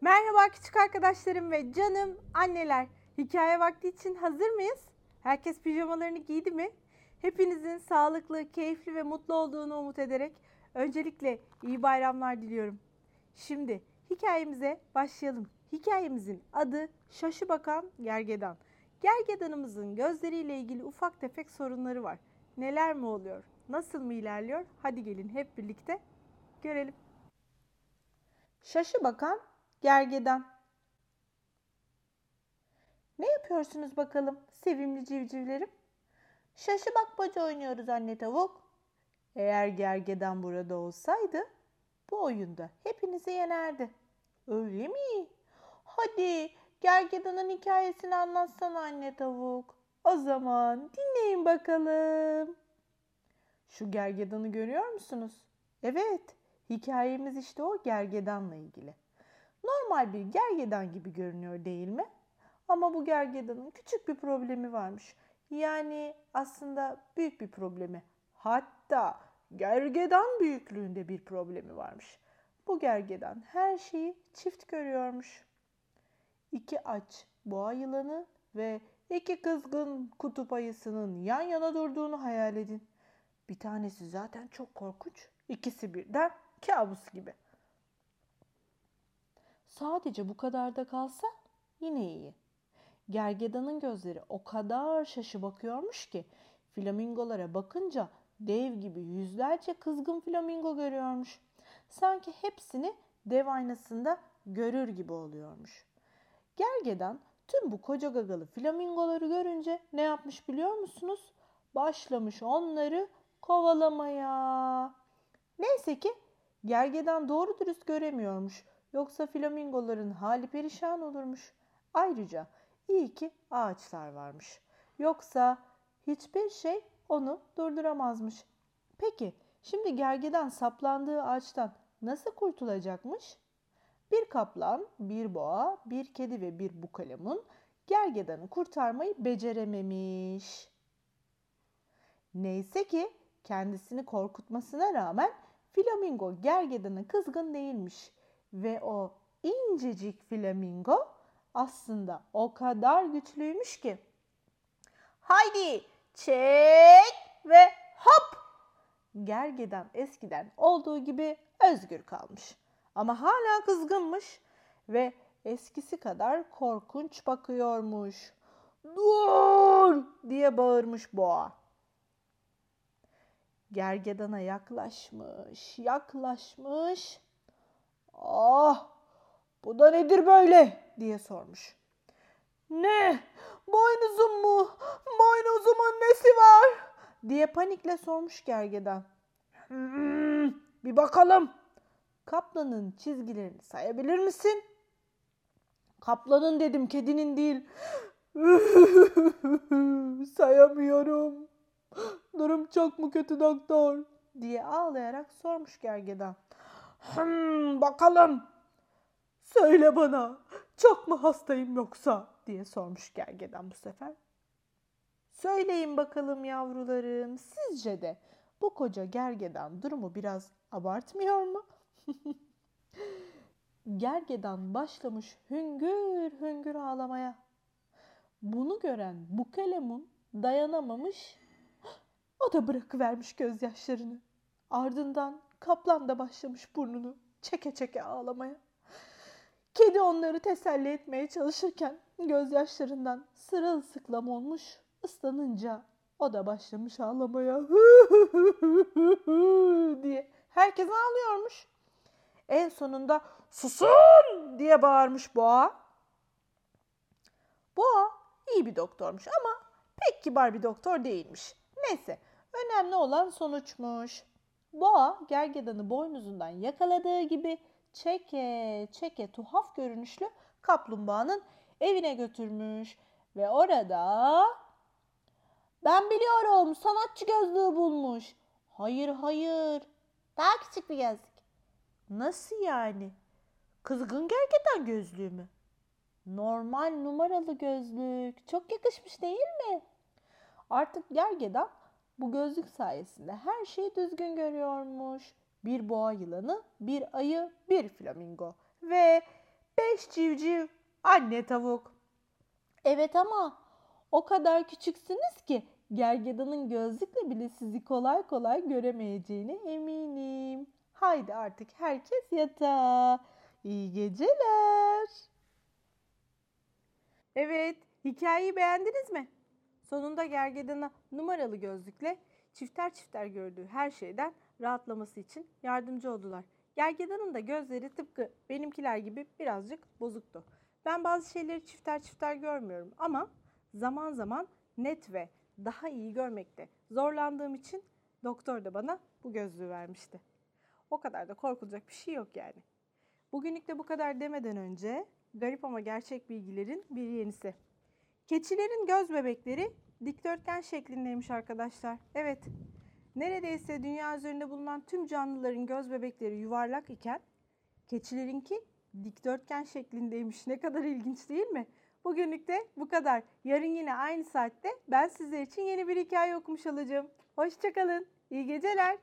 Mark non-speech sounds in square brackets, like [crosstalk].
Merhaba küçük arkadaşlarım ve canım anneler. Hikaye vakti için hazır mıyız? Herkes pijamalarını giydi mi? Hepinizin sağlıklı, keyifli ve mutlu olduğunu umut ederek öncelikle iyi bayramlar diliyorum. Şimdi hikayemize başlayalım. Hikayemizin adı Şaşı Bakan Gergedan. Gergedanımızın gözleriyle ilgili ufak tefek sorunları var. Neler mi oluyor? Nasıl mı ilerliyor? Hadi gelin hep birlikte görelim. Şaşı bakan gergedan. Ne yapıyorsunuz bakalım sevimli civcivlerim? Şaşı bakmaca oynuyoruz anne tavuk. Eğer gergedan burada olsaydı bu oyunda hepinizi yenerdi. Öyle mi? Hadi gergedanın hikayesini anlatsana anne tavuk. O zaman dinleyin bakalım. Şu gergedanı görüyor musunuz? Evet, hikayemiz işte o gergedanla ilgili. Normal bir gergedan gibi görünüyor değil mi? Ama bu gergedanın küçük bir problemi varmış. Yani aslında büyük bir problemi. Hatta gergedan büyüklüğünde bir problemi varmış. Bu gergedan her şeyi çift görüyormuş. İki aç boğa yılanı ve iki kızgın kutup ayısının yan yana durduğunu hayal edin. Bir tanesi zaten çok korkunç, ikisi birden kabus gibi. Sadece bu kadar da kalsa yine iyi. Gergedanın gözleri o kadar şaşı bakıyormuş ki flamingolara bakınca dev gibi yüzlerce kızgın flamingo görüyormuş. Sanki hepsini dev aynasında görür gibi oluyormuş. Gergedan tüm bu koca gagalı flamingoları görünce ne yapmış biliyor musunuz? Başlamış onları kovalamaya. Neyse ki gergedan doğru dürüst göremiyormuş. Yoksa flamingoların hali perişan olurmuş. Ayrıca iyi ki ağaçlar varmış. Yoksa hiçbir şey onu durduramazmış. Peki şimdi gergedan saplandığı ağaçtan nasıl kurtulacakmış? Bir kaplan, bir boğa, bir kedi ve bir bukalemun gergedanı kurtarmayı becerememiş. Neyse ki kendisini korkutmasına rağmen flamingo gergedana kızgın değilmiş ve o incecik flamingo aslında o kadar güçlüymüş ki. Haydi çek ve hop! Gergedan eskiden olduğu gibi özgür kalmış. Ama hala kızgınmış ve eskisi kadar korkunç bakıyormuş. Dur diye bağırmış boğa. Gergedana yaklaşmış, yaklaşmış. Ah, bu da nedir böyle diye sormuş. Ne? Boynuzum mu? Boynuzumun nesi var? diye panikle sormuş gergedan. Hmm, bir bakalım. Kaplanın çizgilerini sayabilir misin? Kaplanın dedim, kedinin değil. [laughs] Sayamıyorum. Durum çok mu kötü doktor? diye ağlayarak sormuş gergedan. Hmm, bakalım. Söyle bana. Çok mu hastayım yoksa? diye sormuş gergedan bu sefer. Söyleyin bakalım yavrularım. Sizce de bu koca gergedan durumu biraz abartmıyor mu? [laughs] gergedan başlamış hüngür hüngür ağlamaya. Bunu gören bu kalemun dayanamamış. [gasps] O da bırakıvermiş gözyaşlarını. Ardından kaplan da başlamış burnunu çeke çeke ağlamaya. Kedi onları teselli etmeye çalışırken gözyaşlarından sırılsıklam olmuş. Islanınca o da başlamış ağlamaya diye. Herkes ağlıyormuş. En sonunda susun diye bağırmış boğa. Boğa iyi bir doktormuş ama pek kibar bir doktor değilmiş. Neyse önemli olan sonuçmuş. Boğa gergedanı boynuzundan yakaladığı gibi çeke çeke tuhaf görünüşlü kaplumbağanın evine götürmüş. Ve orada ben biliyorum sanatçı gözlüğü bulmuş. Hayır hayır daha küçük bir gözlük. Nasıl yani? Kızgın gergedan gözlüğü mü? Normal numaralı gözlük. Çok yakışmış değil mi? Artık gergedan bu gözlük sayesinde her şeyi düzgün görüyormuş. Bir boğa yılanı, bir ayı, bir flamingo ve Beş civciv, anne tavuk. Evet ama o kadar küçüksünüz ki gergedanın gözlükle bile sizi kolay kolay göremeyeceğine eminim. Haydi artık herkes yatağa. İyi geceler. Evet, hikayeyi beğendiniz mi? Sonunda gergedana numaralı gözlükle çifter çifter gördüğü her şeyden rahatlaması için yardımcı oldular. Gergedanın da gözleri tıpkı benimkiler gibi birazcık bozuktu. Ben bazı şeyleri çifter çifter görmüyorum ama zaman zaman net ve daha iyi görmekte zorlandığım için doktor da bana bu gözlüğü vermişti. O kadar da korkulacak bir şey yok yani. Bugünlük de bu kadar demeden önce garip ama gerçek bilgilerin bir yenisi. Keçilerin göz bebekleri dikdörtgen şeklindeymiş arkadaşlar. Evet, neredeyse dünya üzerinde bulunan tüm canlıların göz bebekleri yuvarlak iken keçilerinki dikdörtgen şeklindeymiş. Ne kadar ilginç değil mi? Bugünlük de bu kadar. Yarın yine aynı saatte ben sizler için yeni bir hikaye okumuş olacağım. Hoşçakalın. İyi geceler.